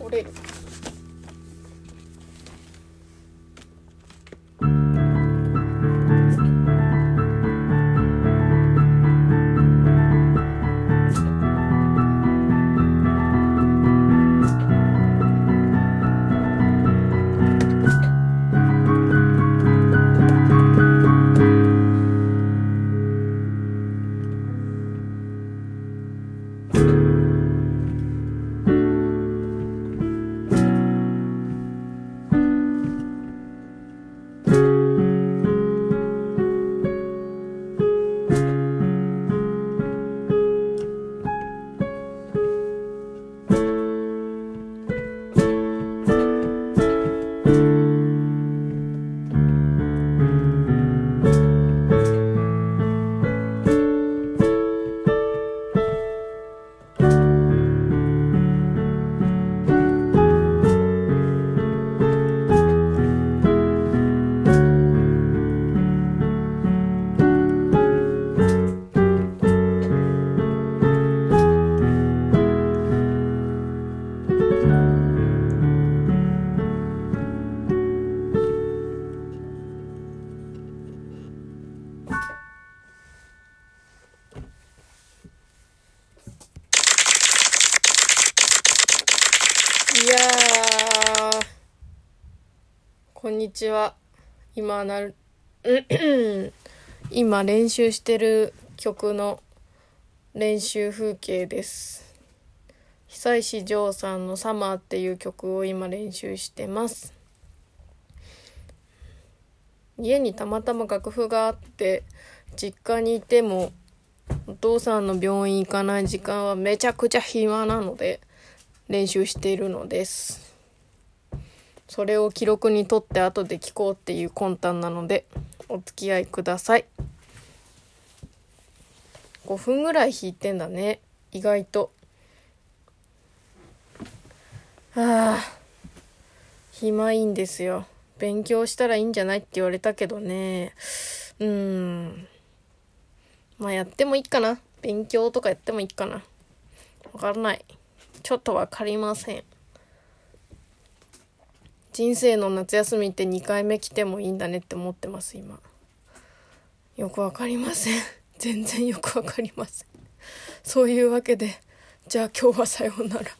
折れる。いやー。こんにちは。今なる今練習してる曲の練習風景です。久石譲さんの「サマー」っていう曲を今練習してます。家にたまたま楽譜があって実家にいてもお父さんの病院行かない時間はめちゃくちゃ暇なので練習しているのです。それを記録にとって後で聞こうっていう魂胆なのでお付き合いください。5分ぐらい弾いてんだね。意外と。ああ。暇いいんですよ。勉強したらいいんじゃないって言われたけどね。うん。まあやってもいいかな。勉強とかやってもいいかな。わからない。ちょっとわかりません。人生の夏休みって2回目来てもいいんだねって思ってます、今。よくわかりません。全然よくわかりません。そういうわけで、じゃあ今日はさようなら。